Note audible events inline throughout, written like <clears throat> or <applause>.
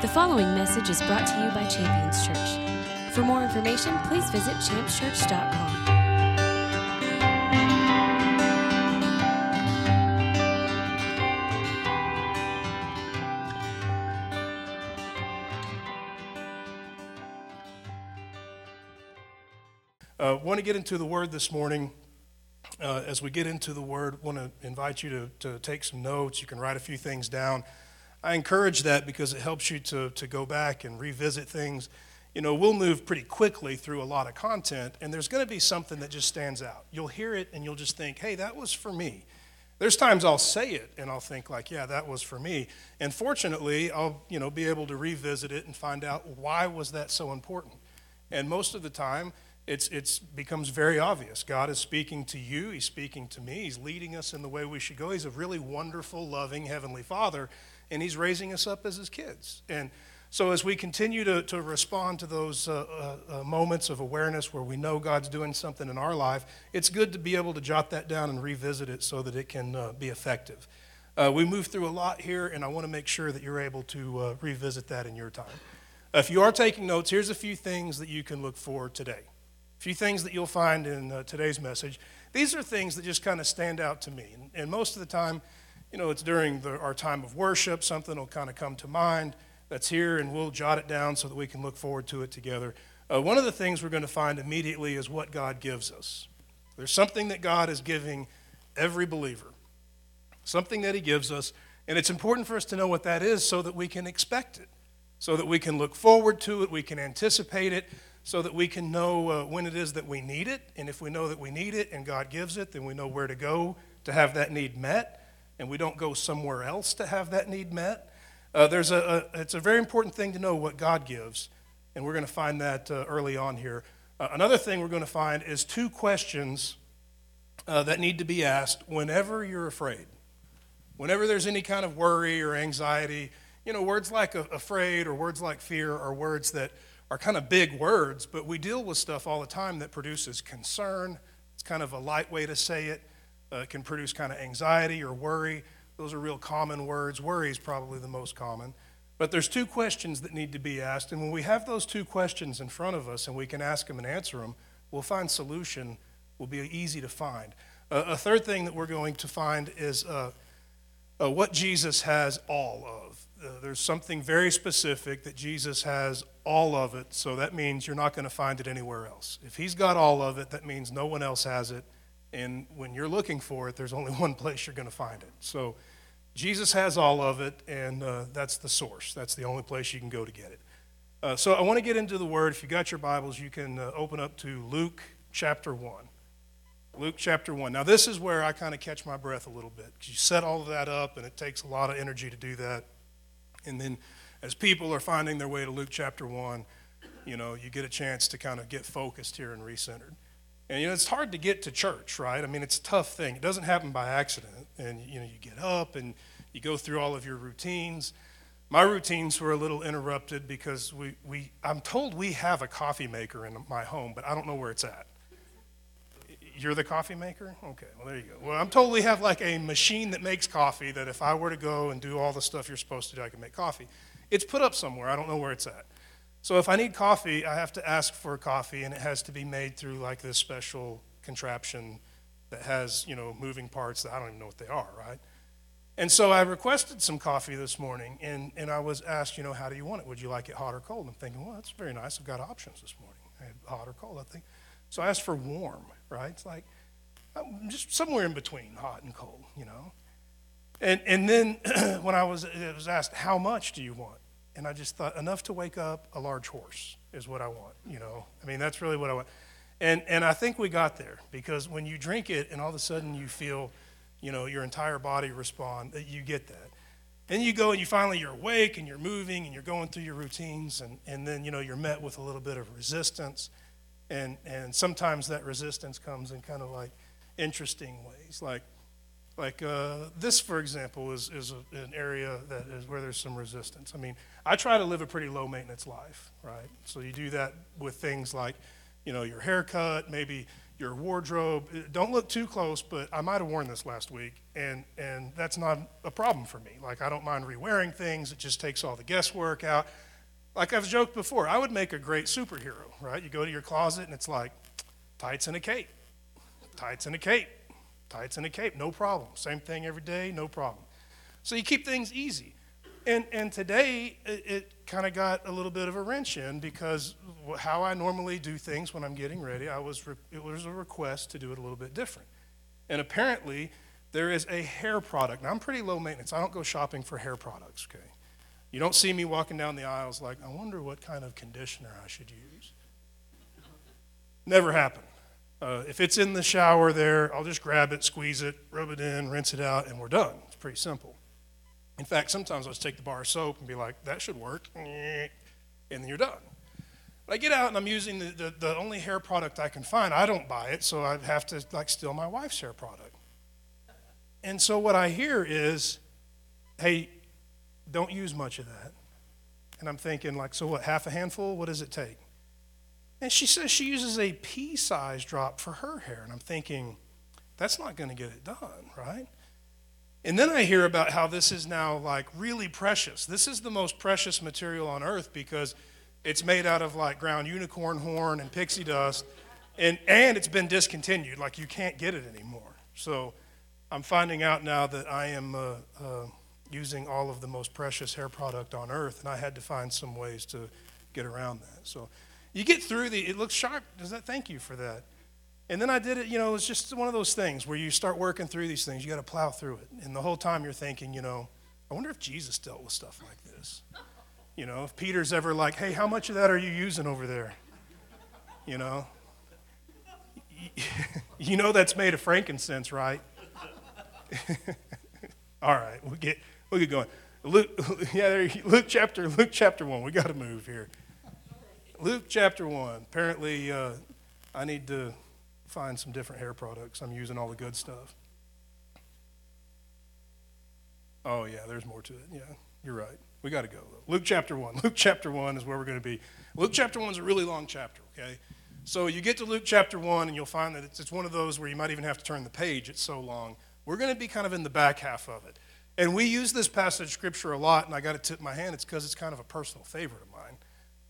The following message is brought to you by Champions Church. For more information, please visit championschurch.com. Uh, want to get into the word this morning. Uh, as we get into the word, want to invite you to, to take some notes. You can write a few things down. I encourage that because it helps you to, to go back and revisit things. You know, we'll move pretty quickly through a lot of content, and there's going to be something that just stands out. You'll hear it and you'll just think, hey, that was for me. There's times I'll say it and I'll think like, yeah, that was for me. And fortunately, I'll, you know, be able to revisit it and find out why was that so important. And most of the time, it's it's becomes very obvious. God is speaking to you, he's speaking to me, he's leading us in the way we should go. He's a really wonderful, loving heavenly Father and He's raising us up as His kids. And so, as we continue to, to respond to those uh, uh, uh, moments of awareness where we know God's doing something in our life, it's good to be able to jot that down and revisit it so that it can uh, be effective. Uh, we move through a lot here, and I want to make sure that you're able to uh, revisit that in your time. If you are taking notes, here's a few things that you can look for today. A few things that you'll find in today's message. These are things that just kind of stand out to me. And, and most of the time, you know, it's during the, our time of worship, something will kind of come to mind that's here, and we'll jot it down so that we can look forward to it together. Uh, one of the things we're going to find immediately is what God gives us. There's something that God is giving every believer, something that He gives us, and it's important for us to know what that is so that we can expect it, so that we can look forward to it, we can anticipate it, so that we can know uh, when it is that we need it. And if we know that we need it and God gives it, then we know where to go to have that need met and we don't go somewhere else to have that need met. Uh, there's a, a, it's a very important thing to know what God gives, and we're going to find that uh, early on here. Uh, another thing we're going to find is two questions uh, that need to be asked whenever you're afraid. Whenever there's any kind of worry or anxiety, you know, words like afraid or words like fear are words that are kind of big words, but we deal with stuff all the time that produces concern. It's kind of a light way to say it uh, can produce kind of anxiety or worry. Those are real common words. Worry is probably the most common. But there's two questions that need to be asked, and when we have those two questions in front of us and we can ask them and answer them, we'll find solution will be easy to find. Uh, a third thing that we're going to find is uh, uh, what Jesus has all of. Uh, there's something very specific that Jesus has all of it, so that means you're not going to find it anywhere else. If he's got all of it, that means no one else has it and when you're looking for it, there's only <laughs> one place you're going to find it. So Jesus has all of it, and uh, that's the source. That's the only place you can go to get it. Uh, so I want to get into the Word. If you got your Bibles, you can uh, open up to Luke chapter 1. Luke chapter 1. Now, this is where I kind of catch my breath a little bit because you set all of that up, and it takes a lot of energy to do that. And then as people are finding their way to Luke chapter 1, you know, you get a chance to kind of get focused here and recentered. And you know, it's hard to get to church, right? I mean, it's a tough thing. It doesn't happen by accident. And you know, you get up and you go through all of your routines. My routines were a little interrupted because we, we I'm told we have a coffee maker in my home, but I don't know where it's at. You're the coffee maker? Okay, well, there you go. Well, I'm told we have like a machine that makes coffee that if I were to go and do all the stuff you're supposed to do, I can make coffee. It's put up somewhere. I don't know where it's at. So if I need coffee, I have to ask for coffee, and it has to be made through like this special contraption that has, you know, moving parts that I don't even know what they are, right? And so I requested some coffee this morning, and, and I was asked, you know, how do you want it? Would you like it hot or cold? I'm thinking, well, that's very nice. I've got options this morning. I had hot or cold, I think. So I asked for warm, right? It's like um, just somewhere in between hot and cold, you know? And, and then <clears throat> when I was, it was asked, how much do you want? And I just thought enough to wake up a large horse is what I want. You know, I mean that's really what I want. And and I think we got there because when you drink it and all of a sudden you feel, you know, your entire body respond, you get that. Then you go and you finally you're awake and you're moving and you're going through your routines and, and then you know you're met with a little bit of resistance. And and sometimes that resistance comes in kind of like interesting ways. Like like uh, this, for example, is, is a, an area that is where there's some resistance. I mean, I try to live a pretty low maintenance life, right? So you do that with things like, you know, your haircut, maybe your wardrobe. Don't look too close, but I might have worn this last week, and, and that's not a problem for me. Like, I don't mind re-wearing things. It just takes all the guesswork out. Like I've joked before, I would make a great superhero, right? You go to your closet, and it's like tights and a cape, tights and a cape, tights and a cape, no problem. Same thing every day, no problem. So you keep things easy. And, and today, it, it kind of got a little bit of a wrench in because how I normally do things when I'm getting ready, I was re- it was a request to do it a little bit different. And apparently, there is a hair product. Now, I'm pretty low maintenance. I don't go shopping for hair products, okay? You don't see me walking down the aisles like, I wonder what kind of conditioner I should use. Never happened. Uh, if it's in the shower there, I'll just grab it, squeeze it, rub it in, rinse it out, and we're done. It's pretty simple. In fact, sometimes I'll just take the bar of soap and be like, that should work, and then you're done. But I get out and I'm using the, the, the, only hair product I can find. I don't buy it, so I have to like steal my wife's hair product. And so what I hear is, hey, don't use much of that. And I'm thinking, like, so what, half a handful? What does it take? And she says she uses a pea size drop for her hair. And I'm thinking, that's not going to get it done, right? And then I hear about how this is now like really precious. This is the most precious material on earth because it's made out of like ground unicorn horn and pixie dust, and, and it's been discontinued. Like you can't get it anymore. So I'm finding out now that I am uh, uh, using all of the most precious hair product on earth, and I had to find some ways to get around that. So you get through the, it looks sharp. Does that? Thank you for that. And then I did it, you know, it's just one of those things where you start working through these things. You got to plow through it. And the whole time you're thinking, you know, I wonder if Jesus dealt with stuff like this. You know, if Peter's ever like, hey, how much of that are you using over there? You know? <laughs> You know that's made of frankincense, right? <laughs> All right, we'll get we'll get going. Luke, <laughs> yeah, Luke chapter Luke chapter one. We got to move here. Luke chapter one. Apparently, uh, I need to find some different hair products. I'm using all the good stuff. Oh, yeah, there's more to it. Yeah, you're right. We got to go. Luke chapter 1. <laughs> Luke chapter 1 is where we're going to be. Luke chapter 1 is a really long chapter, okay? So you get to Luke chapter 1, and you'll find that it's, it's one of those where you might even have to turn the page. It's so long. We're going to be kind of in the back half of it. And we use this passage of scripture a lot, and I got to tip my hand. It's because it's kind of a personal favorite of mine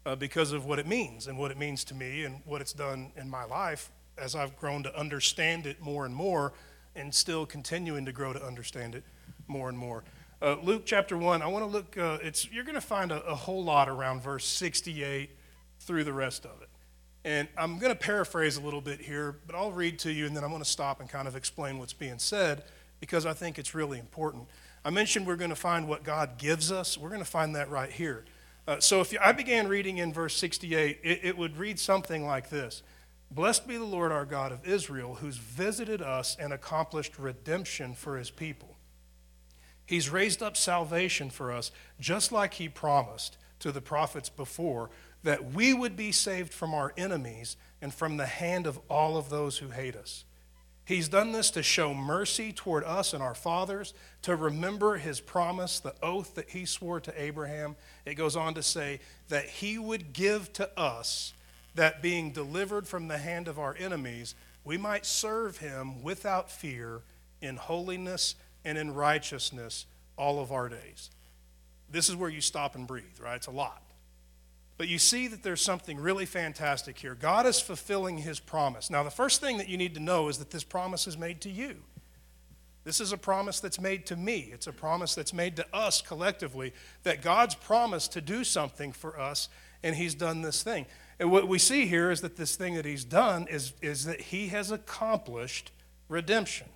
uh, because of what it means and what it means to me and what it's done in my life as I've grown to understand it more and more, and still continuing to grow to understand it more and more. Uh, Luke chapter 1, I want to look, uh, it's, you're going to find a, a, whole lot around verse 68 through the rest of it. And I'm going to paraphrase a little bit here, but I'll read to you and then I'm going to stop and kind of explain what's being said because I think it's really important. I mentioned we're going to find what God gives us. We're going to find that right here. Uh, so if you, I began reading in verse 68, it, it would read something like this Blessed be the Lord our God of Israel, who's visited us and accomplished redemption for his people. He's raised up salvation for us, just like he promised to the prophets before, that we would be saved from our enemies and from the hand of all of those who hate us. He's done this to show mercy toward us and our fathers, to remember his promise, the oath that he swore to Abraham. It goes on to say that he would give to us that being delivered from the hand of our enemies, we might serve him without fear in holiness and in righteousness all of our days. This is where you stop and breathe, right? It's a lot. But you see that there's something really fantastic here. God is fulfilling his promise. Now, the first thing that you need to know is that this promise is made to you. This is a promise that's made to me. It's a promise that's made to us collectively that God's promised to do something for us, and he's done this thing. And what we see here is that this thing that he's done is, is that he has accomplished redemption.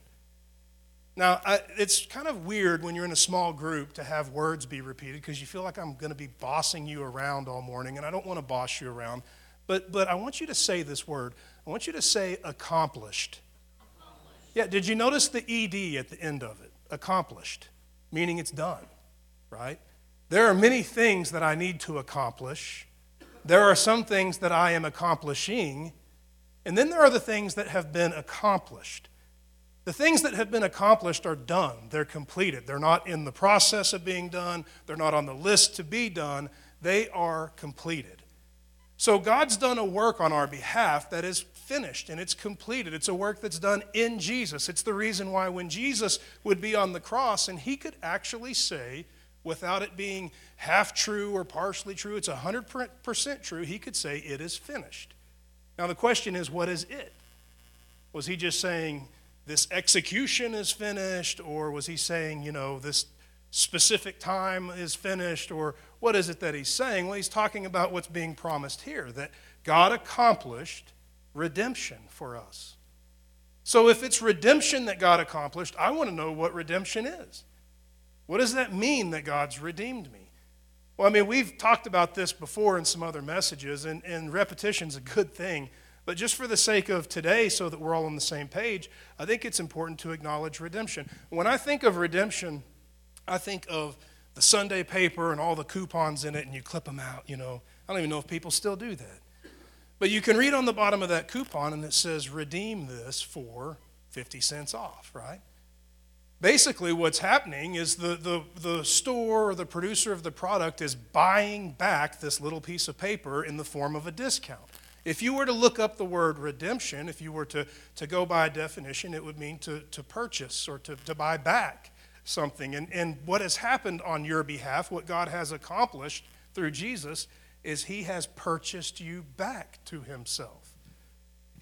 Now, I, it's kind of weird when you're in a small group to have words be repeated because you feel like I'm going to be bossing you around all morning, and I don't want to boss you around. But, but I want you to say this word. I want you to say accomplished. accomplished. Yeah, did you notice the ED at the end of it? Accomplished, meaning it's done, right? There are many things that I need to accomplish there are some things that I am accomplishing, and then there are the things that have been accomplished. The things that have been accomplished are done, they're completed. They're not in the process of being done, they're not on the list to be done, they are completed. So God's done a work on our behalf that is finished and it's completed. It's a work that's done in Jesus. It's the reason why when Jesus would be on the cross and he could actually say, without it being half true or partially true, it's 100% true, he could say, It is finished. Now the question is, what is it? Was he just saying, This execution is finished? Or was he saying, you know, this specific time is finished? Or what is it that he's saying? Well, he's talking about what's being promised here that God accomplished redemption for us. So if it's redemption that God accomplished, I want to know what redemption is. What does that mean that God's redeemed me? Well, I mean, we've talked about this before in some other messages, and, and repetition's a good thing. But just for the sake of today, so that we're all on the same page, I think it's important to acknowledge redemption. When I think of redemption, I think of the Sunday paper and all the coupons in it, and you clip them out, you know. I don't even know if people still do that. But you can read on the bottom of that coupon, and it says, redeem this for 50 cents off, right? Basically, what's happening is the, the, the store or the producer of the product is buying back this little piece of paper in the form of a discount. If you were to look up the word redemption, if you were to, to go by definition, it would mean to, to purchase or to, to buy back something. And, and what has happened on your behalf, what God has accomplished through Jesus, is He has purchased you back to Himself.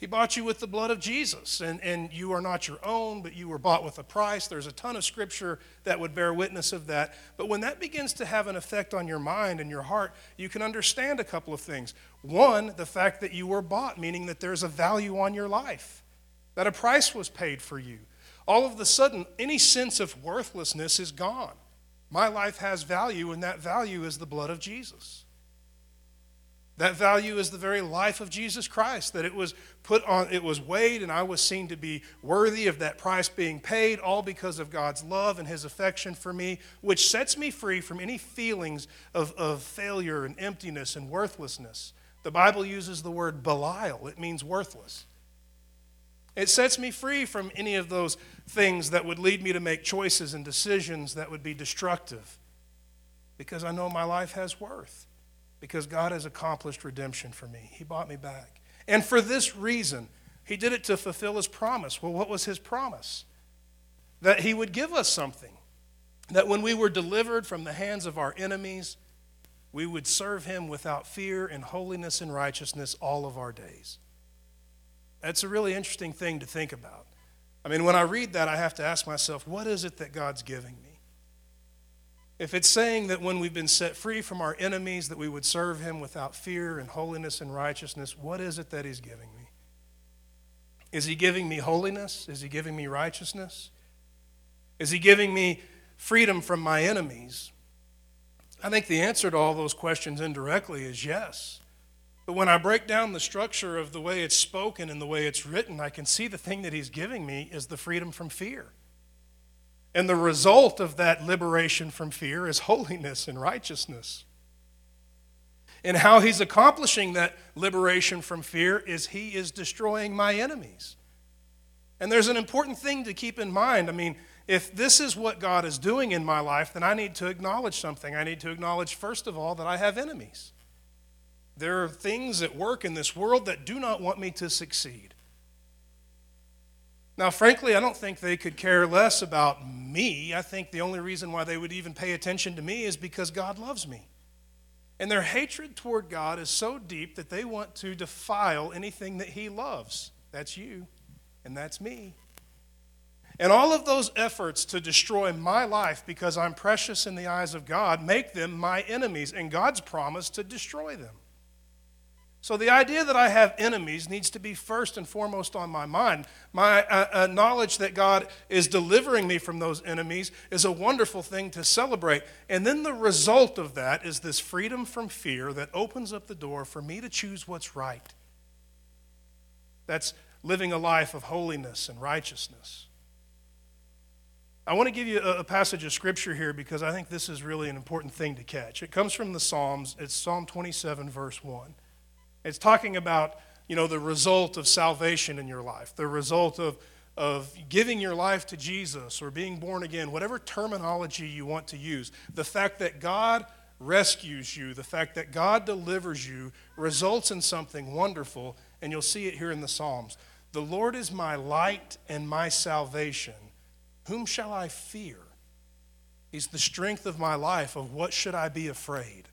He bought you with the blood of Jesus, and, and you are not your own, but you were bought with a price. There's a ton of scripture that would bear witness of that. But when that begins to have an effect on your mind and your heart, you can understand a couple of things. One, the fact that you were bought, meaning that there's a value on your life, that a price was paid for you. All of a sudden, any sense of worthlessness is gone. My life has value, and that value is the blood of Jesus. That value is the very life of Jesus Christ, that it was put on, it was weighed, and I was seen to be worthy of that price being paid, all because of God's love and his affection for me, which sets me free from any feelings of, of failure and emptiness and worthlessness. The Bible uses the word Belial, it means worthless. It sets me free from any of those things that would lead me to make choices and decisions that would be destructive because I know my life has worth because God has accomplished redemption for me. He bought me back. And for this reason, He did it to fulfill His promise. Well, what was His promise? That He would give us something. That when we were delivered from the hands of our enemies, we would serve Him without fear in holiness and righteousness all of our days. That's a really interesting thing to think about. I mean, when I read that, I have to ask myself, what is it that God's giving me? If it's saying that when we've been set free from our enemies, that we would serve him without fear and holiness and righteousness, what is it that he's giving me? Is he giving me holiness? Is he giving me righteousness? Is he giving me freedom from my enemies? I think the answer to all those questions indirectly is yes. But when I break down the structure of the way it's spoken and the way it's written, I can see the thing that he's giving me is the freedom from fear. And the result of that liberation from fear is holiness and righteousness. And how he's accomplishing that liberation from fear is he is destroying my enemies. And there's an important thing to keep in mind. I mean, if this is what God is doing in my life, then I need to acknowledge something. I need to acknowledge, first of all, that I have enemies. There are things at work in this world that do not want me to succeed. Now, frankly, I don't think they could care less about me. I think the only reason why they would even pay attention to me is because God loves me. And their hatred toward God is so deep that they want to defile anything that He loves. That's you, and that's me. And all of those efforts to destroy my life because I'm precious in the eyes of God make them my enemies, and God's promise to destroy them. So the idea that I have enemies needs to be first and foremost on my mind. My uh, uh, knowledge that God is delivering me from those enemies is a wonderful thing to celebrate. And then the result of that is this freedom from fear that opens up the door for me to choose what's right. That's living a life of holiness and righteousness. I want to give you a, a passage of scripture here because I think this is really an important thing to catch. It comes from the Psalms. It's Psalm 27, verse 1. It's talking about, you know, the result of salvation in your life, the result of, of giving your life to Jesus or being born again, whatever terminology you want to use. The fact that God rescues you, the fact that God delivers you, results in something wonderful, and you'll see it here in the Psalms. The Lord is my light and my salvation. Whom shall I fear? He's the strength of my life. Of what should I be afraid?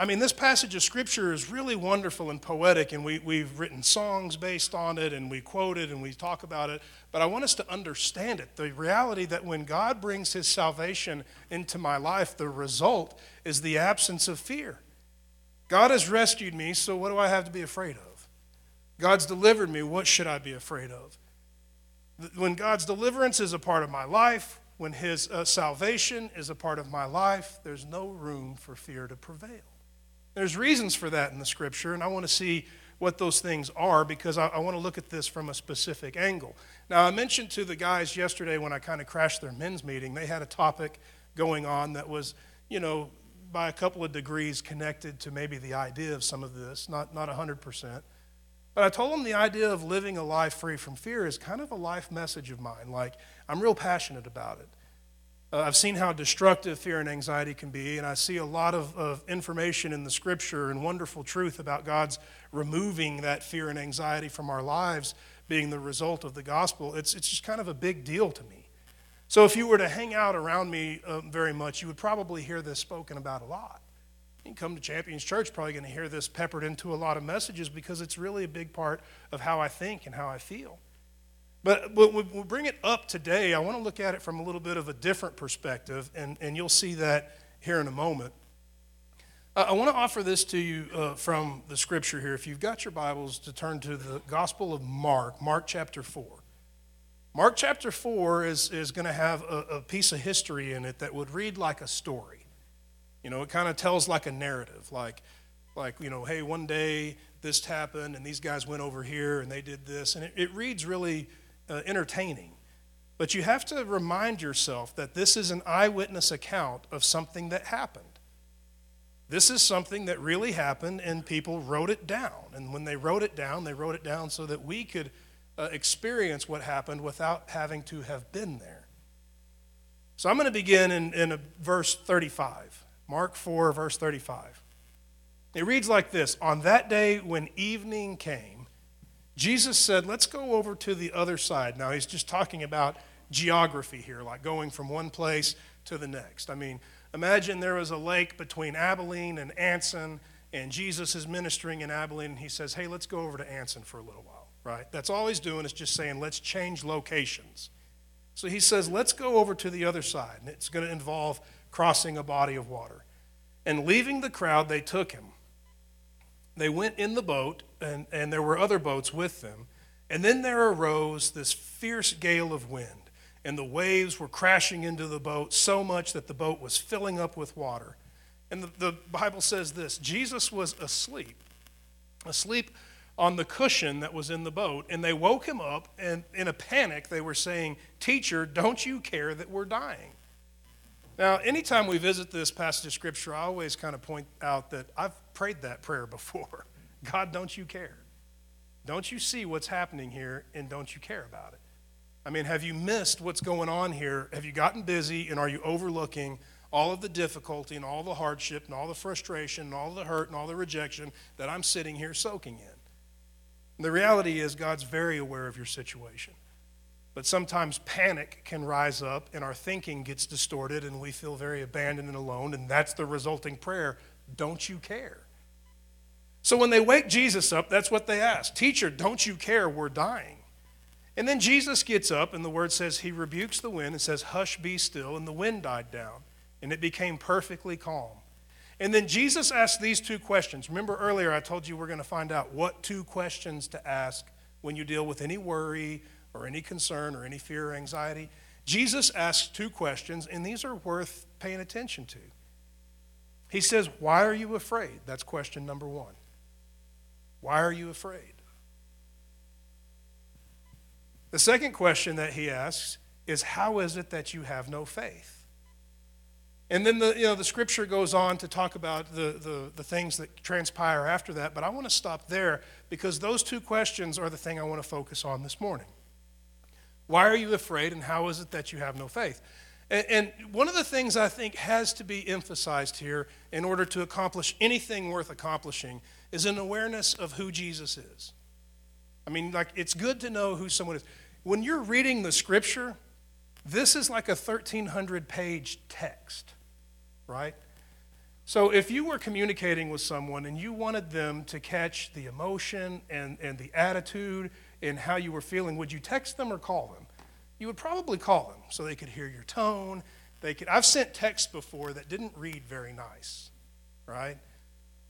I mean, this passage of Scripture is really wonderful and poetic, and we, we've written songs based on it, and we quote it, and we talk about it. But I want us to understand it the reality that when God brings His salvation into my life, the result is the absence of fear. God has rescued me, so what do I have to be afraid of? God's delivered me, what should I be afraid of? When God's deliverance is a part of my life, when His uh, salvation is a part of my life, there's no room for fear to prevail. There's reasons for that in the scripture, and I want to see what those things are because I, I, want to look at this from a specific angle. Now, I mentioned to the guys yesterday when I kind of crashed their men's meeting, they had a topic going on that was, you know, by a couple of degrees connected to maybe the idea of some of this, not, not 100%. But I told them the idea of living a life free from fear is kind of a life message of mine. Like, I'm real passionate about it. Uh, I've seen how destructive fear and anxiety can be, and I see a lot of, of information in the scripture and wonderful truth about God's removing that fear and anxiety from our lives being the result of the gospel. It's, it's just kind of a big deal to me. So if you were to hang out around me uh, very much, you would probably hear this spoken about a lot. You come to Champions Church, probably going to hear this peppered into a lot of messages because it's really a big part of how I think and how I feel. But when we bring it up today, I want to look at it from a little bit of a different perspective, and, and you'll see that here in a moment. I want to offer this to you uh, from the scripture here. If you've got your Bibles, to turn to the Gospel of Mark, Mark chapter 4. Mark chapter 4 is, is going to have a, a piece of history in it that would read like a story. You know, it kind of tells like a narrative, like, like, you know, hey, one day this happened and these guys went over here and they did this. And it, it reads really uh, entertaining. But you have to remind yourself that this is an eyewitness account of something that happened. This is something that really happened, and people wrote it down. And when they wrote it down, they wrote it down so that we could uh, experience what happened without having to have been there. So I'm going to begin in, in verse 35. Mark 4, verse 35. It reads like this On that day when evening came, Jesus said, let's go over to the other side. Now, he's just talking about geography here, like going from one place to the next. I mean, imagine there was a lake between Abilene and Anson, and Jesus is ministering in Abilene, and he says, hey, let's go over to Anson for a little while, right? That's all he's doing is just saying, let's change locations. So he says, let's go over to the other side, and it's going to involve crossing a body of water. And leaving the crowd, they took him they went in the boat, and, and there were other boats with them. And then there arose this fierce gale of wind, and the waves were crashing into the boat so much that the boat was filling up with water. And the, the Bible says this Jesus was asleep, asleep on the cushion that was in the boat. And they woke him up, and in a panic, they were saying, Teacher, don't you care that we're dying? Now, anytime we visit this passage of Scripture, I always kind of point out that I've prayed that prayer before. <laughs> God, don't you care? Don't you see what's happening here and don't you care about it? I mean, have you missed what's going on here? Have you gotten busy and are you overlooking all of the difficulty and all the hardship and all the frustration and all the hurt and all the rejection that I'm sitting here soaking in? And the reality is, God's very aware of your situation. But sometimes panic can rise up and our thinking gets distorted and we feel very abandoned and alone, and that's the resulting prayer Don't you care? So when they wake Jesus up, that's what they ask Teacher, don't you care? We're dying. And then Jesus gets up, and the word says he rebukes the wind and says, Hush, be still. And the wind died down, and it became perfectly calm. And then Jesus asked these two questions. Remember earlier, I told you we're going to find out what two questions to ask when you deal with any worry or any concern or any fear or anxiety. Jesus asks two questions, and these are worth paying attention to. He says, Why are you afraid? That's question number one. Why are you afraid? The second question that he asks is, How is it that you have no faith? And then the, you know, the scripture goes on to talk about the, the, the things that transpire after that, but I want to stop there because those two questions are the thing I want to focus on this morning. Why are you afraid, and how is it that you have no faith? And, and one of the things I think has to be emphasized here in order to accomplish anything worth accomplishing is an awareness of who Jesus is. I mean, like, it's good to know who someone is. When you're reading the scripture, this is like a 1,300 page text, right? So if you were communicating with someone and you wanted them to catch the emotion and, and the attitude and how you were feeling, would you text them or call them? You would probably call them so they could hear your tone. They could, I've sent texts before that didn't read very nice, right?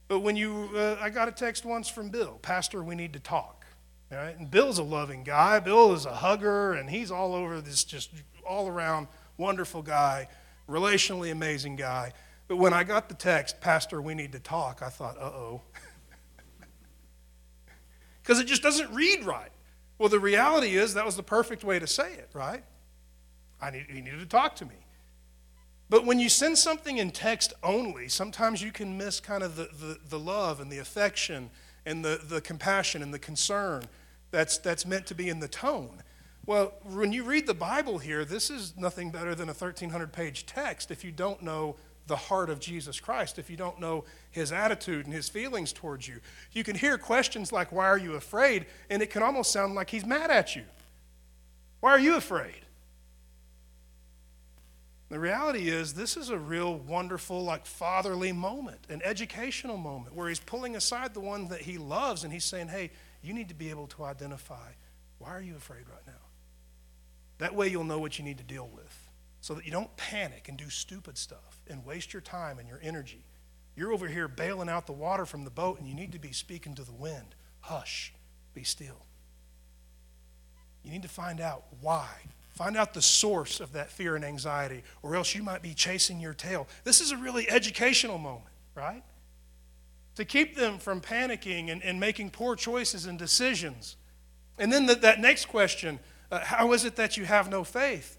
But when you, uh, I got a text once from Bill, Pastor, we need to talk. Right? And Bill's a loving guy. Bill is a hugger, and he's all over this, just all around wonderful guy, relationally amazing guy. But when I got the text, Pastor, we need to talk, I thought, uh oh. Because <laughs> it just doesn't read right. Well, the reality is that was the perfect way to say it, right? I need, he needed to talk to me. But when you send something in text only, sometimes you can miss kind of the, the, the love and the affection and the, the compassion and the concern that's, that's meant to be in the tone. Well, when you read the Bible here, this is nothing better than a 1,300 page text if you don't know the heart of Jesus Christ, if you don't know his attitude and his feelings towards you. You can hear questions like, Why are you afraid? And it can almost sound like he's mad at you. Why are you afraid? The reality is, this is a real wonderful, like fatherly moment, an educational moment where he's pulling aside the one that he loves and he's saying, Hey, you need to be able to identify why are you afraid right now? That way you'll know what you need to deal with so that you don't panic and do stupid stuff and waste your time and your energy. You're over here bailing out the water from the boat and you need to be speaking to the wind. Hush, be still. You need to find out why. Find out the source of that fear and anxiety, or else you might be chasing your tail. This is a really educational moment, right? To keep them from panicking and, and making poor choices and decisions. And then the, that next question uh, how is it that you have no faith?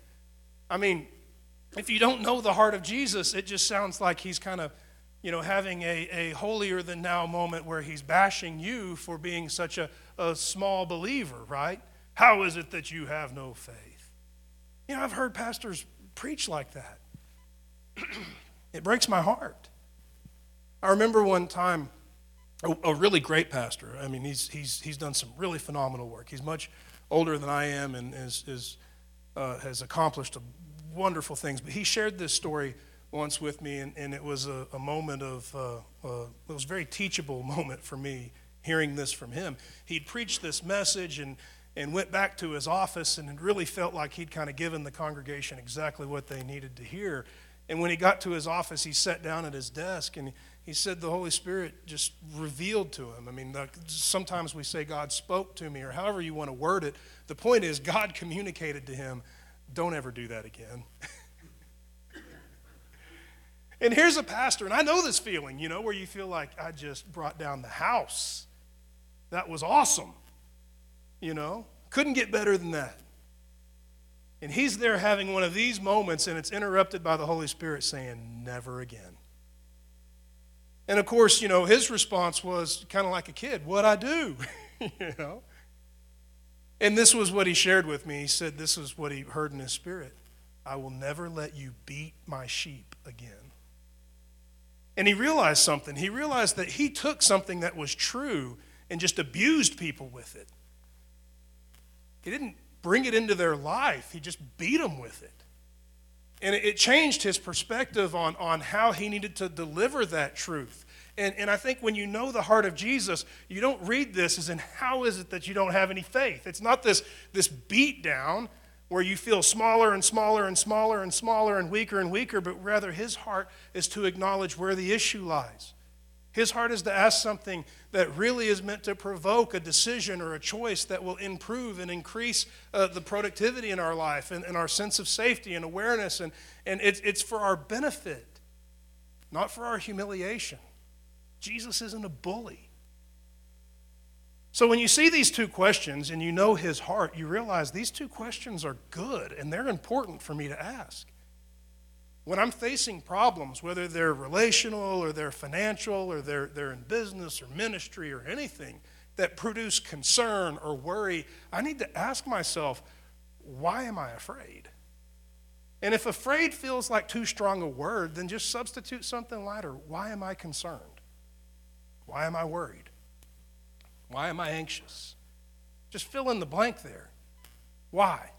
I mean, if you don't know the heart of Jesus, it just sounds like he's kind of, you know, having a, a holier than now moment where he's bashing you for being such a, a small believer, right? How is it that you have no faith? You know, I've heard pastors preach like that. <clears throat> it breaks my heart. I remember one time a, a, really great pastor. I mean, he's, he's, he's done some really phenomenal work. He's much older than I am and is, is, uh, has accomplished wonderful things. But he shared this story once with me, and, and it was a, a moment of, uh, uh, it was a very teachable <laughs> moment for me hearing this from him. He'd preached this message and, and went back to his office and really felt like he'd kind of given the congregation exactly what they needed to hear. And when he got to his office, he sat down at his desk and he said the Holy Spirit just revealed to him. I mean, sometimes we say God spoke to me, or however you want to word it. The point is, God <laughs> communicated to him, don't ever do that again. <laughs> and here's a pastor, and I know this feeling, you know, where you feel like I just brought down the house. That was awesome. You know, couldn't get better than that. And he's there having one of these moments, and it's interrupted by the Holy Spirit saying, Never again. And of course, you know, his response was kind of like a kid, What I do? <laughs> you know? And this was what he shared with me. He said, This is what he heard in his spirit I will never let you beat my sheep again. And he realized something. He realized that he took something that was true and just abused people with it. He didn't bring it into their life, he just beat them with it. And it changed his perspective on, on how he needed to deliver that truth. And, and I think when you know the heart of Jesus, you don't read this as in how is it that you don't have any faith? It's not this, this beat down where you feel smaller and smaller and smaller and smaller and weaker and weaker, but rather his heart is to acknowledge where the issue lies. His heart is to ask something that really is meant to provoke a decision or a choice that will improve and increase uh, the productivity in our life and, and, our sense of safety and awareness. And, and it's, it's for our benefit, not for our humiliation. Jesus isn't a bully. So when you see these two questions and you know his heart, you realize these two questions are good and they're important for me to ask. When I'm facing problems, whether they're relational or they're financial or they're, they're in business or ministry or anything that produce concern or worry, I need to ask myself, why am I afraid? And if afraid feels like too strong a word, then just substitute something lighter. Why am I concerned? Why am I worried? Why am I anxious? Just fill in the blank there. Why?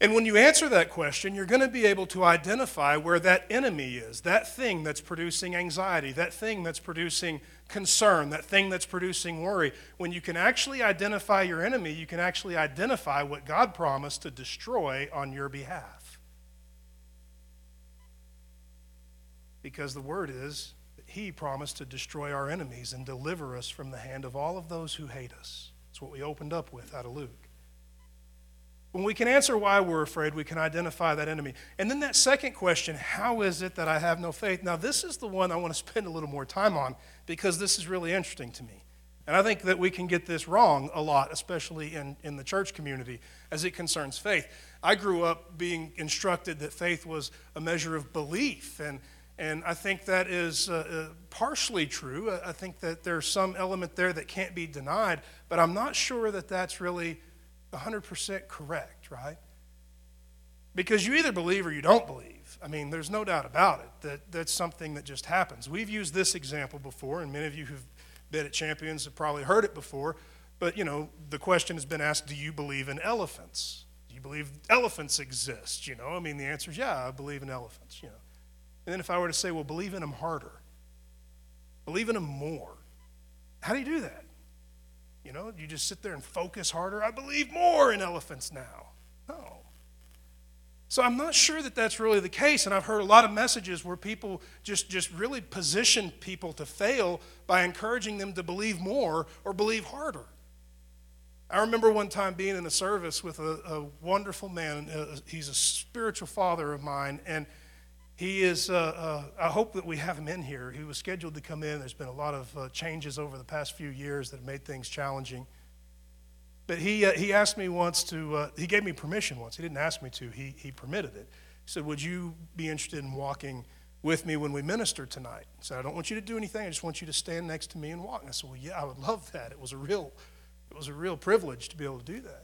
And when you answer that question, you're going to be able to identify where that enemy is, that thing that's producing anxiety, that thing that's producing concern, that thing that's producing worry. When you can actually identify your enemy, you can actually identify what God promised to destroy on your behalf. Because the word is that He promised to destroy our enemies and deliver us from the hand of all of those who hate us. That's what we opened up with out of Luke. When we can answer why we're afraid, we can identify that enemy. And then that second question, how is it that I have no faith? Now, this is the one I want to spend a little more time on because this is really interesting to me. And I think that we can get this wrong a lot, especially in, in the church community as it concerns faith. I grew up being instructed that faith was a measure of belief, and, and I think that is uh, uh, partially true. I think that there's some element there that can't be denied, but I'm not sure that that's really 100% correct, right? Because you either believe or you don't believe. I mean, there's no doubt about it that that's something that just happens. We've used this example before, and many of you who've been at Champions have probably heard it before. But, you know, the question has been asked do you believe in elephants? Do you believe elephants exist? You know, I mean, the answer is yeah, I believe in elephants, you know. And then if I were to say, well, believe in them harder, believe in them more, how do you do that? You know, you just sit there and focus harder. I believe more in elephants now. No. So I'm not sure that that's really the case. And I've heard a lot of messages where people just, just really position people to fail by encouraging them to believe more or believe harder. I remember one time being in a service with a, a wonderful man. Uh, he's a spiritual father of mine. And he is, uh, uh, I hope that we have him in here. He was scheduled to come in. There's been a lot of uh, changes over the past few years that have made things challenging. But he, uh, he asked me once to, uh, he gave me permission once. He didn't ask me to, he, he permitted it. He said, Would you be interested in walking with me when we minister tonight? He said, I don't want you to do anything. I just want you to stand next to me and walk. And I said, Well, yeah, I would love that. It was a real, it was a real privilege to be able to do that.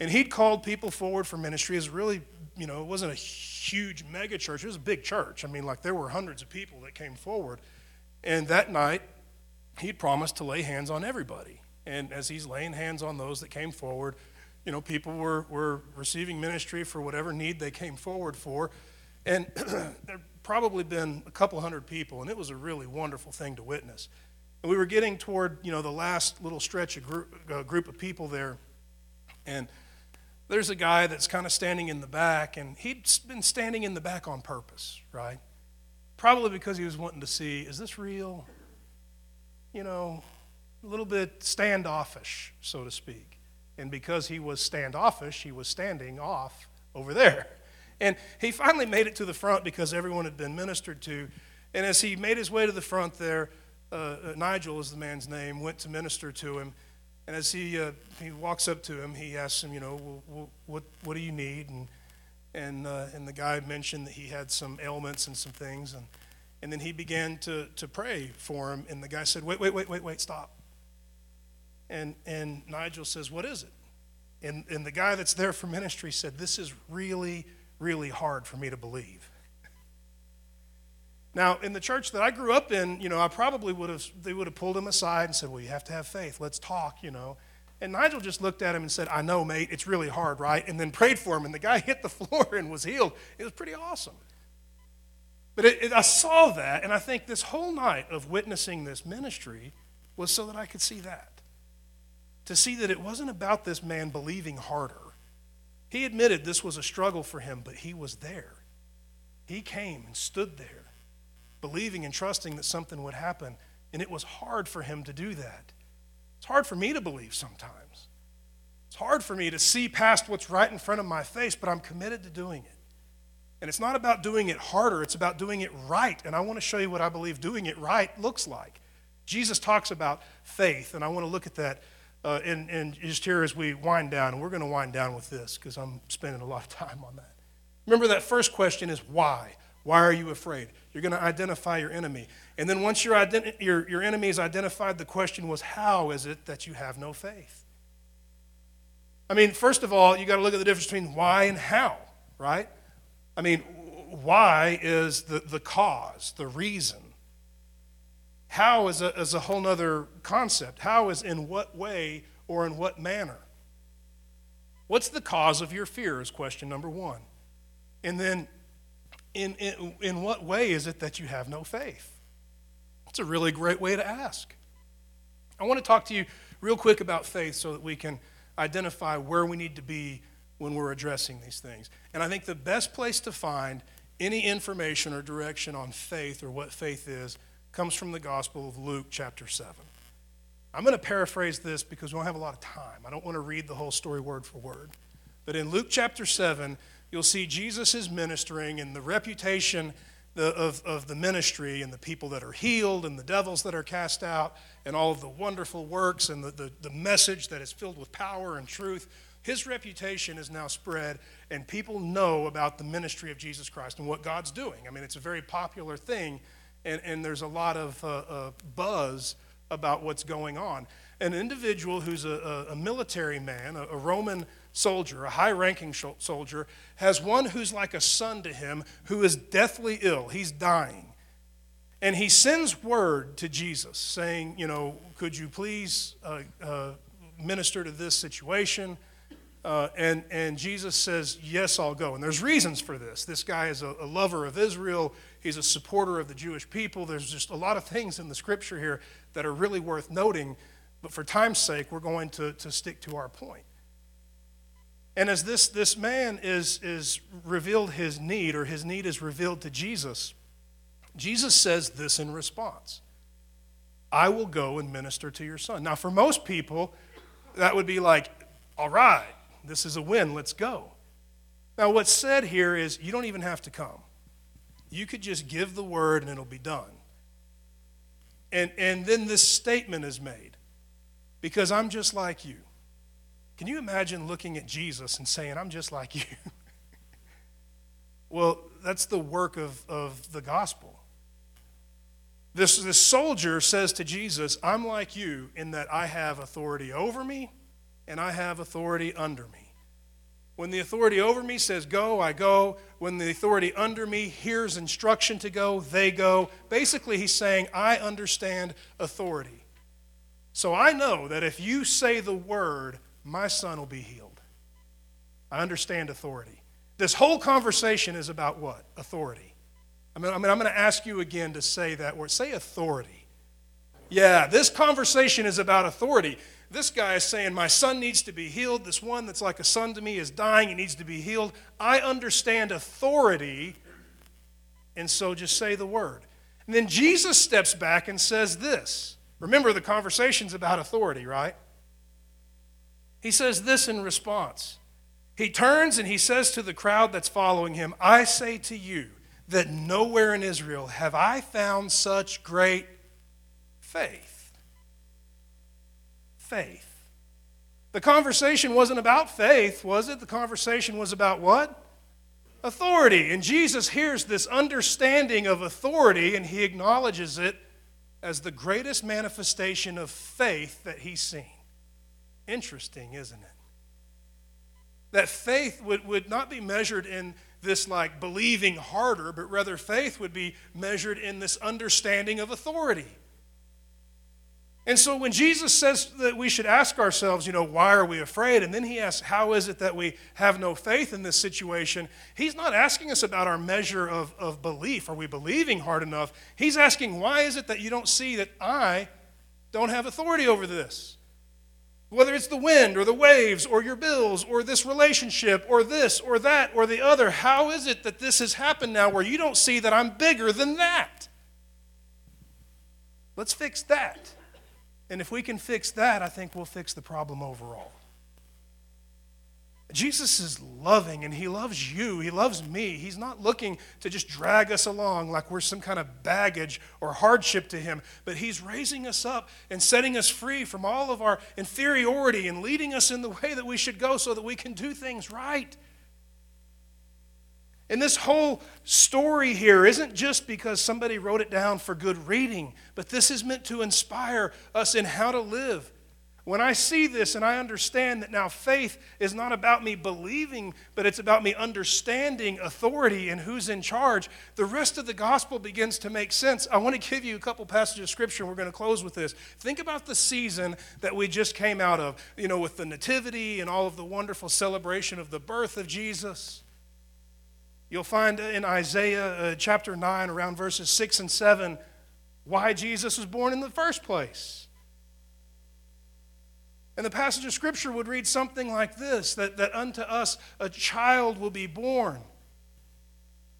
And he'd called people forward for ministry. It really, you know, it wasn't a huge mega church. It was a big church. I mean, like there were hundreds of people that came forward. And that night, he'd promised to lay hands on everybody. And as he's laying hands on those that came forward, you know, people were, were receiving ministry for whatever need they came forward for. And <clears throat> there'd probably been a couple hundred people, and it was a really wonderful thing to witness. And we were getting toward, you know, the last little stretch of group, uh, group of people there. And there's a guy that's kind of standing in the back, and he'd been standing in the back on purpose, right? Probably because he was wanting to see is this real? You know, a little bit standoffish, so to speak. And because he was standoffish, he was standing off over there. And he finally made it to the front because everyone had been ministered to. And as he made his way to the front there, uh, uh Nigel is the man's name, went to minister to him. And as he, uh, he walks up to him, he asks him, you know, well, what, what do you need? And, and, uh, and the guy mentioned that he had some ailments and some things. And, and then he began to, to pray for him. And the guy said, wait, wait, wait, wait, wait, stop. And, and Nigel says, what is it? And, and the guy that's there for ministry said, this is really, really hard for me to believe. Now, in the church that I grew up in, you know, I probably would have, they would have pulled him aside and said, Well, you have to have faith. Let's talk, you know. And Nigel just looked at him and said, I know, mate, it's really hard, right? And then prayed for him, and the guy <laughs> hit the floor and was healed. It was pretty awesome. But it, it, I saw that, and I think this whole night of witnessing this ministry was so that I could see that. To see that it wasn't about this man believing harder. He admitted this was a struggle for him, but he was there. He came and stood there believing and trusting that something would happen. And it was hard for him to do that. It's hard for me to believe sometimes. It's hard for me to see past what's right in front of my face, but I'm committed to doing it. And it's not about doing it harder, it's about doing it right. And I want to show you what I believe doing it right looks like. Jesus talks about faith, and I want to look at that uh, and, and just here as we wind down. And we're going to wind down with this because I'm spending a lot of time on that. Remember, that first question is why? Why are you afraid? You're going to identify your enemy. And then once your, identi- your, your enemy is identified, the question was, how is it that you have no faith? I mean, first of all, you got to look at the difference between why and how, right? I mean, why is the, the cause, the reason. How is a, is a whole other concept. How is in what way or in what manner? What's the cause of your fear is question number one. And then, in, in, in what way is it that you have no faith? It's a really great way to ask. I want to talk to you real quick about faith so that we can identify where we need to be when we're addressing these things. And I think the best place to find any information or direction on faith or what faith is comes from the Gospel of Luke, chapter 7. I'm going to paraphrase this because we don't have a lot of time. I don't want to read the whole story word for word. But in Luke chapter 7, you'll see Jesus is ministering and the reputation of, of the ministry and the people that are healed and the devils that are cast out and all of the wonderful works and the, the, the message that is filled with power and truth. His reputation is now spread, and people know about the ministry of Jesus Christ and what God's doing. I mean, it's a very popular thing, and, and there's a lot of uh, uh, buzz about what's going on. An individual who's a, a, military man, a, a Roman soldier, a high ranking soldier, has one who's like a son to him who is deathly ill. He's dying. And he sends word to Jesus saying, You know, could you please uh, uh, minister to this situation? Uh, and, and Jesus says, Yes, I'll go. And there's reasons for this. This guy is a, a, lover of Israel, he's a supporter of the Jewish people. There's just a lot of things in the scripture here that are really worth noting. But for time's sake, we're going to, to stick to our point. And as this, this man is, is revealed his need, or his need is revealed to Jesus, Jesus says this in response I will go and minister to your son. Now, for most people, that would be like, all right, this is a win, let's go. Now, what's said here is you don't even have to come. You could just give the word and it'll be done. And, and then this statement is made because I'm just like you. Can you imagine looking at Jesus and saying, I'm just like you? <laughs> well, that's the work of, of the gospel. This, this soldier says to Jesus, I'm like you in that I have authority over me and I have authority under me. When the authority over me says go, I go. When the authority under me hears instruction to go, they go. Basically, he's saying, I understand authority. So I know that if you say the word, my son will be healed. I understand authority. This whole conversation is about what? Authority. I mean, I mean I'm going to ask you again to say that word. Say authority. Yeah, this conversation is about authority. This guy is saying, My son needs to be healed. This one that's like a son to me is dying. He needs to be healed. I understand authority, and so just say the word. And then Jesus steps back and says this. Remember, the conversation's about authority, right? He says this in response. He turns and he says to the crowd that's following him, I say to you that nowhere in Israel have I found such great faith. Faith. The conversation wasn't about faith, was it? The conversation was about what? Authority. And Jesus hears this understanding of authority and he acknowledges it as the greatest manifestation of faith that he's seen. Interesting, isn't it? That faith would, would not be measured in this like believing harder, but rather faith would be measured in this understanding of authority. And so when Jesus says that we should ask ourselves, you know, why are we afraid? And then he asks, how is it that we have no faith in this situation? He's not asking us about our measure of, of belief. Are we believing hard enough? He's asking, why is it that you don't see that I don't have authority over this? Whether it's the wind or the waves or your bills or this relationship or this or that or the other, how is it that this has happened now where you don't see that I'm bigger than that? Let's fix that. And if we can fix that, I think we'll fix the problem overall. Jesus is loving and he loves you. He loves me. He's not looking to just drag us along like we're some kind of baggage or hardship to him, but he's raising us up and setting us free from all of our inferiority and leading us in the way that we should go so that we can do things right. And this whole story here isn't just because somebody wrote it down for good reading, but this is meant to inspire us in how to live when I see this and I understand that now faith is not about me believing, but it's about me understanding authority and who's in charge, the rest of the gospel begins to make sense. I want to give you a couple passages of scripture, and we're going to close with this. Think about the season that we just came out of, you know, with the nativity and all of the wonderful celebration of the birth of Jesus. You'll find in Isaiah uh, chapter 9, around verses 6 and 7, why Jesus was born in the first place. And the passage of Scripture would read something like this that, that unto us a child will be born.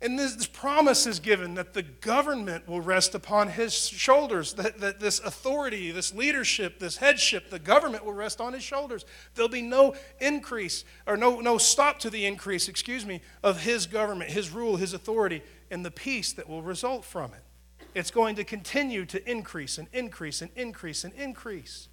And this, this, promise is given that the government will rest upon his shoulders, that, that this authority, this leadership, this headship, the government will rest on his shoulders. There'll be no increase, or no, no stop to the increase, excuse me, of his government, his rule, his authority, and the peace that will result from it. It's going to continue to increase and increase and increase and increase.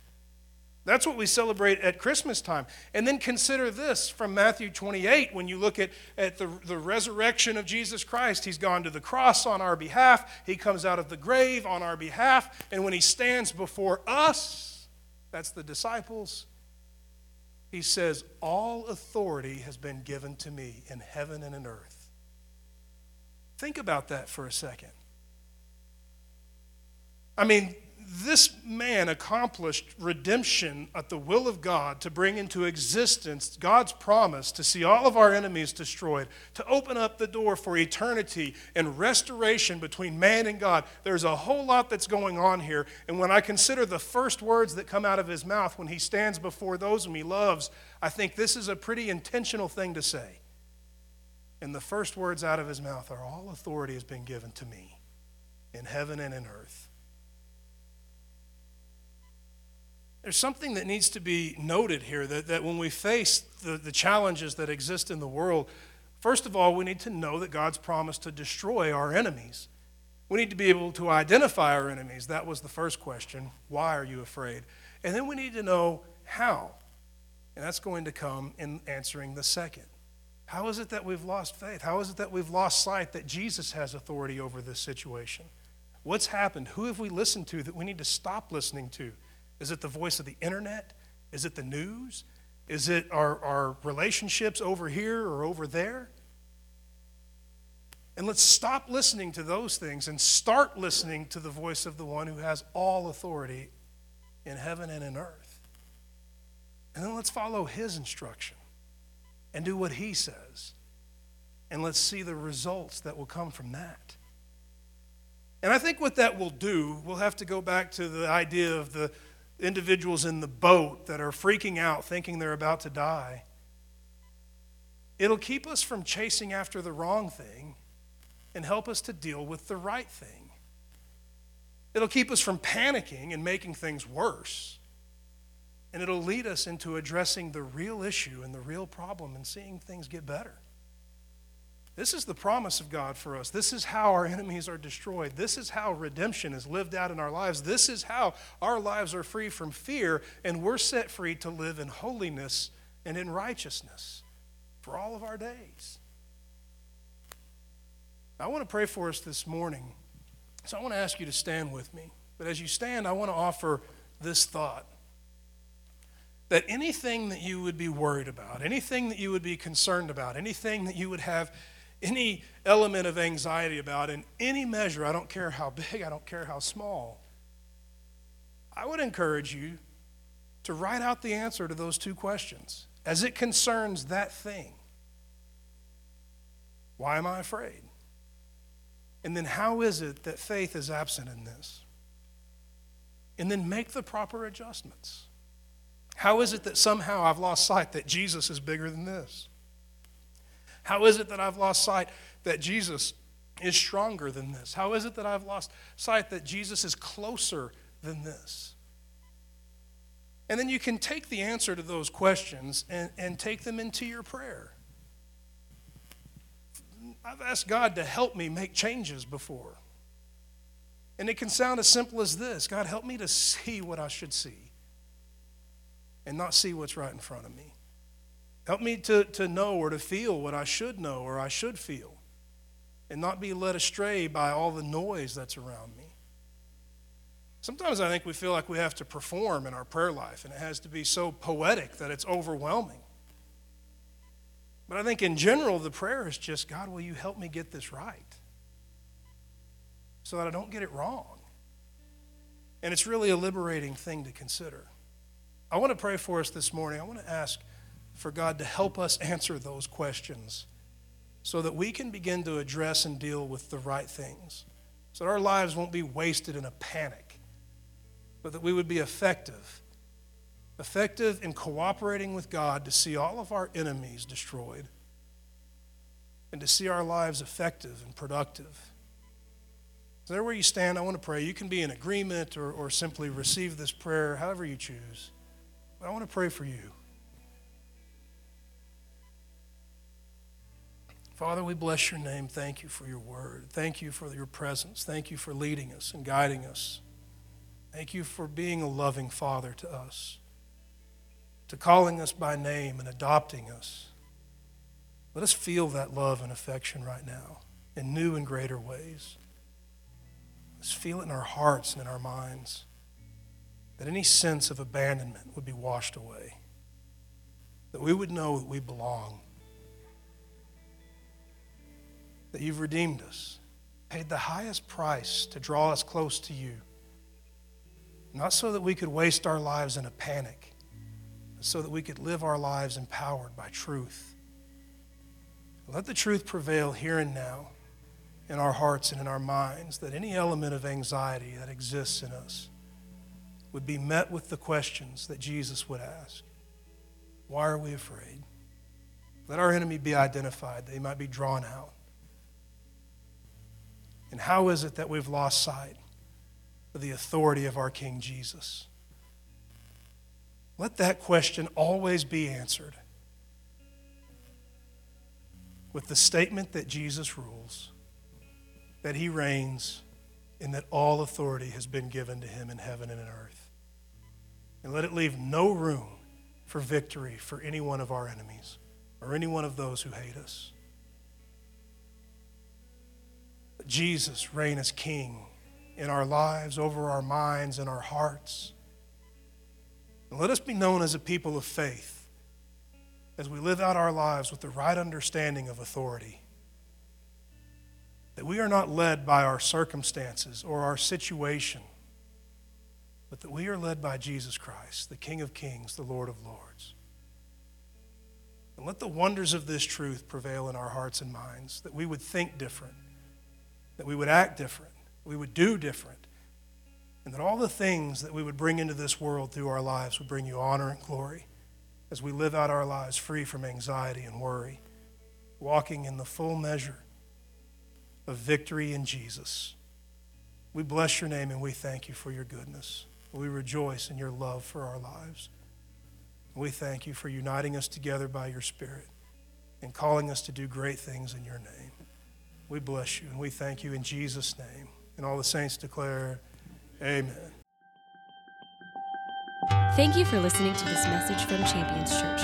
That's what we celebrate at Christmas time. And then consider this from Matthew 28 when you look at, at the, the resurrection of Jesus Christ. He's gone to the cross on our behalf, He comes out of the grave on our behalf. And when He stands before us, that's the disciples, He says, All authority has been given to me in heaven and in earth. Think about that for a second. I mean, this man accomplished redemption at the will of God to bring into existence God's promise to see all of our enemies destroyed, to open up the door for eternity and restoration between man and God. There's a whole lot that's going on here. And when I consider the first words that come out of his mouth when he stands before those whom he loves, I think this is a pretty intentional thing to say. And the first words out of his mouth are All authority has been given to me in heaven and in earth. There's something that needs to be noted here that, that when we face the, the challenges that exist in the world, first of all, we need to know that God's promised to destroy our enemies. We need to be able to identify our enemies. That was the first question. Why are you afraid? And then we need to know how. And that's going to come in answering the second. How is it that we've lost faith? How is it that we've lost sight that Jesus has authority over this situation? What's happened? Who have we listened to that we need to stop listening to? Is it the voice of the internet? Is it the news? Is it our, our relationships over here or over there? And let's stop listening to those things and start listening to the voice of the one who has all authority in heaven and in earth. And then let's follow his instruction and do what he says. And let's see the results that will come from that. And I think what that will do, we'll have to go back to the idea of the individuals in the boat that are freaking out, thinking they're about to die. It'll keep us from chasing after the wrong thing and help us to deal with the right thing. It'll keep us from panicking and making things worse. And it'll lead us into addressing the real issue and the real problem and seeing things get better. This is the promise of God for us. This is how our <laughs> enemies are destroyed. This is how redemption is lived out in our lives. This is how our lives are free from fear and we're set free to live in holiness and in righteousness for all of our days. I want to pray for us this morning. So I want to ask you to stand with me. But as you stand, I want to offer this thought that anything that you would be worried about, anything that you would be concerned about, anything that you would have any element of anxiety about in any measure, I don't care how <laughs> big, I don't care how small, I would encourage you to write out the answer to those two questions as it concerns that thing. Why am I afraid? And then how is it that faith is absent in this? And then make the proper adjustments. How is it that somehow I've lost sight that Jesus is bigger than this? How is it that I've lost sight that Jesus is stronger than this? How is it that I've lost sight that Jesus is closer than this? And then you can take the answer to those questions and, and take them into your prayer. I've asked God to help me make changes before. And it can sound as simple as this God, help me to see what I should see and not see what's right in front of me. Help me to, to know or to feel what I should know or I should feel and not be led astray by all the noise that's around me. Sometimes I think we feel like we have to perform in our prayer life, and it has to be so poetic that it's overwhelming. But I think in general, the prayer is just God, will you help me get this right? So that I don't get it wrong. And it's really a liberating thing to consider. I want to pray for us this morning. I want to ask for God to help us answer those questions so that we can begin to address and deal with the right things. So that our lives won't be wasted in a panic, but that we would be effective effective in cooperating with God to see all of our enemies destroyed and to see our lives effective and productive. So there where you stand, I want to pray. You can be in agreement or, or simply receive this prayer, however you choose. But I want to pray for you. Father, we bless your name. Thank you for your word. Thank you for your presence. Thank you for leading us and guiding us. Thank you for being a loving Father to us to calling us by name and adopting us. Let us feel that love and affection right now in new and greater ways. Let's feel it in our hearts and in our minds that any sense of abandonment would be washed away, that we would know that we belong, that you've redeemed us, paid the highest price to draw us close to you, not so that we could waste our lives in a panic so that we could live our lives empowered by truth. Let the truth prevail here and now in our hearts and in our minds that any element of anxiety that exists in us would be met with the questions that Jesus would ask Why are we afraid? Let our enemy be identified, that he might be drawn out. And how is it that we've lost sight of the authority of our King Jesus? Let that question always be answered with the statement that Jesus rules, that he reigns, and that all authority has been given to him in heaven and in earth. And let it leave no room for victory for any one of our enemies or any one of those who hate us. Jesus reign as King in our lives, over our minds, and our hearts. And let us be known as a people of faith as we live out our lives with the right understanding of authority. That we are not led by our circumstances or our situation, but that we are led by Jesus Christ, the King of Kings, the Lord of Lords. And let the wonders of this truth prevail in our hearts and minds, that we would think different, that we would act different, we would do different, and that all the things that we would bring into this world through our lives would bring you honor and glory as we live out our lives free from anxiety and worry, walking in the full measure of victory in Jesus. We bless your name and we thank you for your goodness. We rejoice in your love for our lives. We thank you for uniting us together by your Spirit and calling us to do great things in your name. We bless you and we thank you in Jesus' name. And all the saints declare, Amen. Thank you for listening to this message from Champions Church.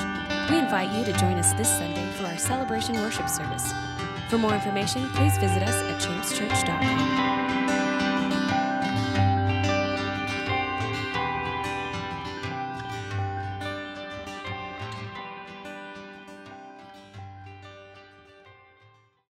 We invite you to join us this Sunday for our celebration worship service. For more information, please visit us at championschurch.com.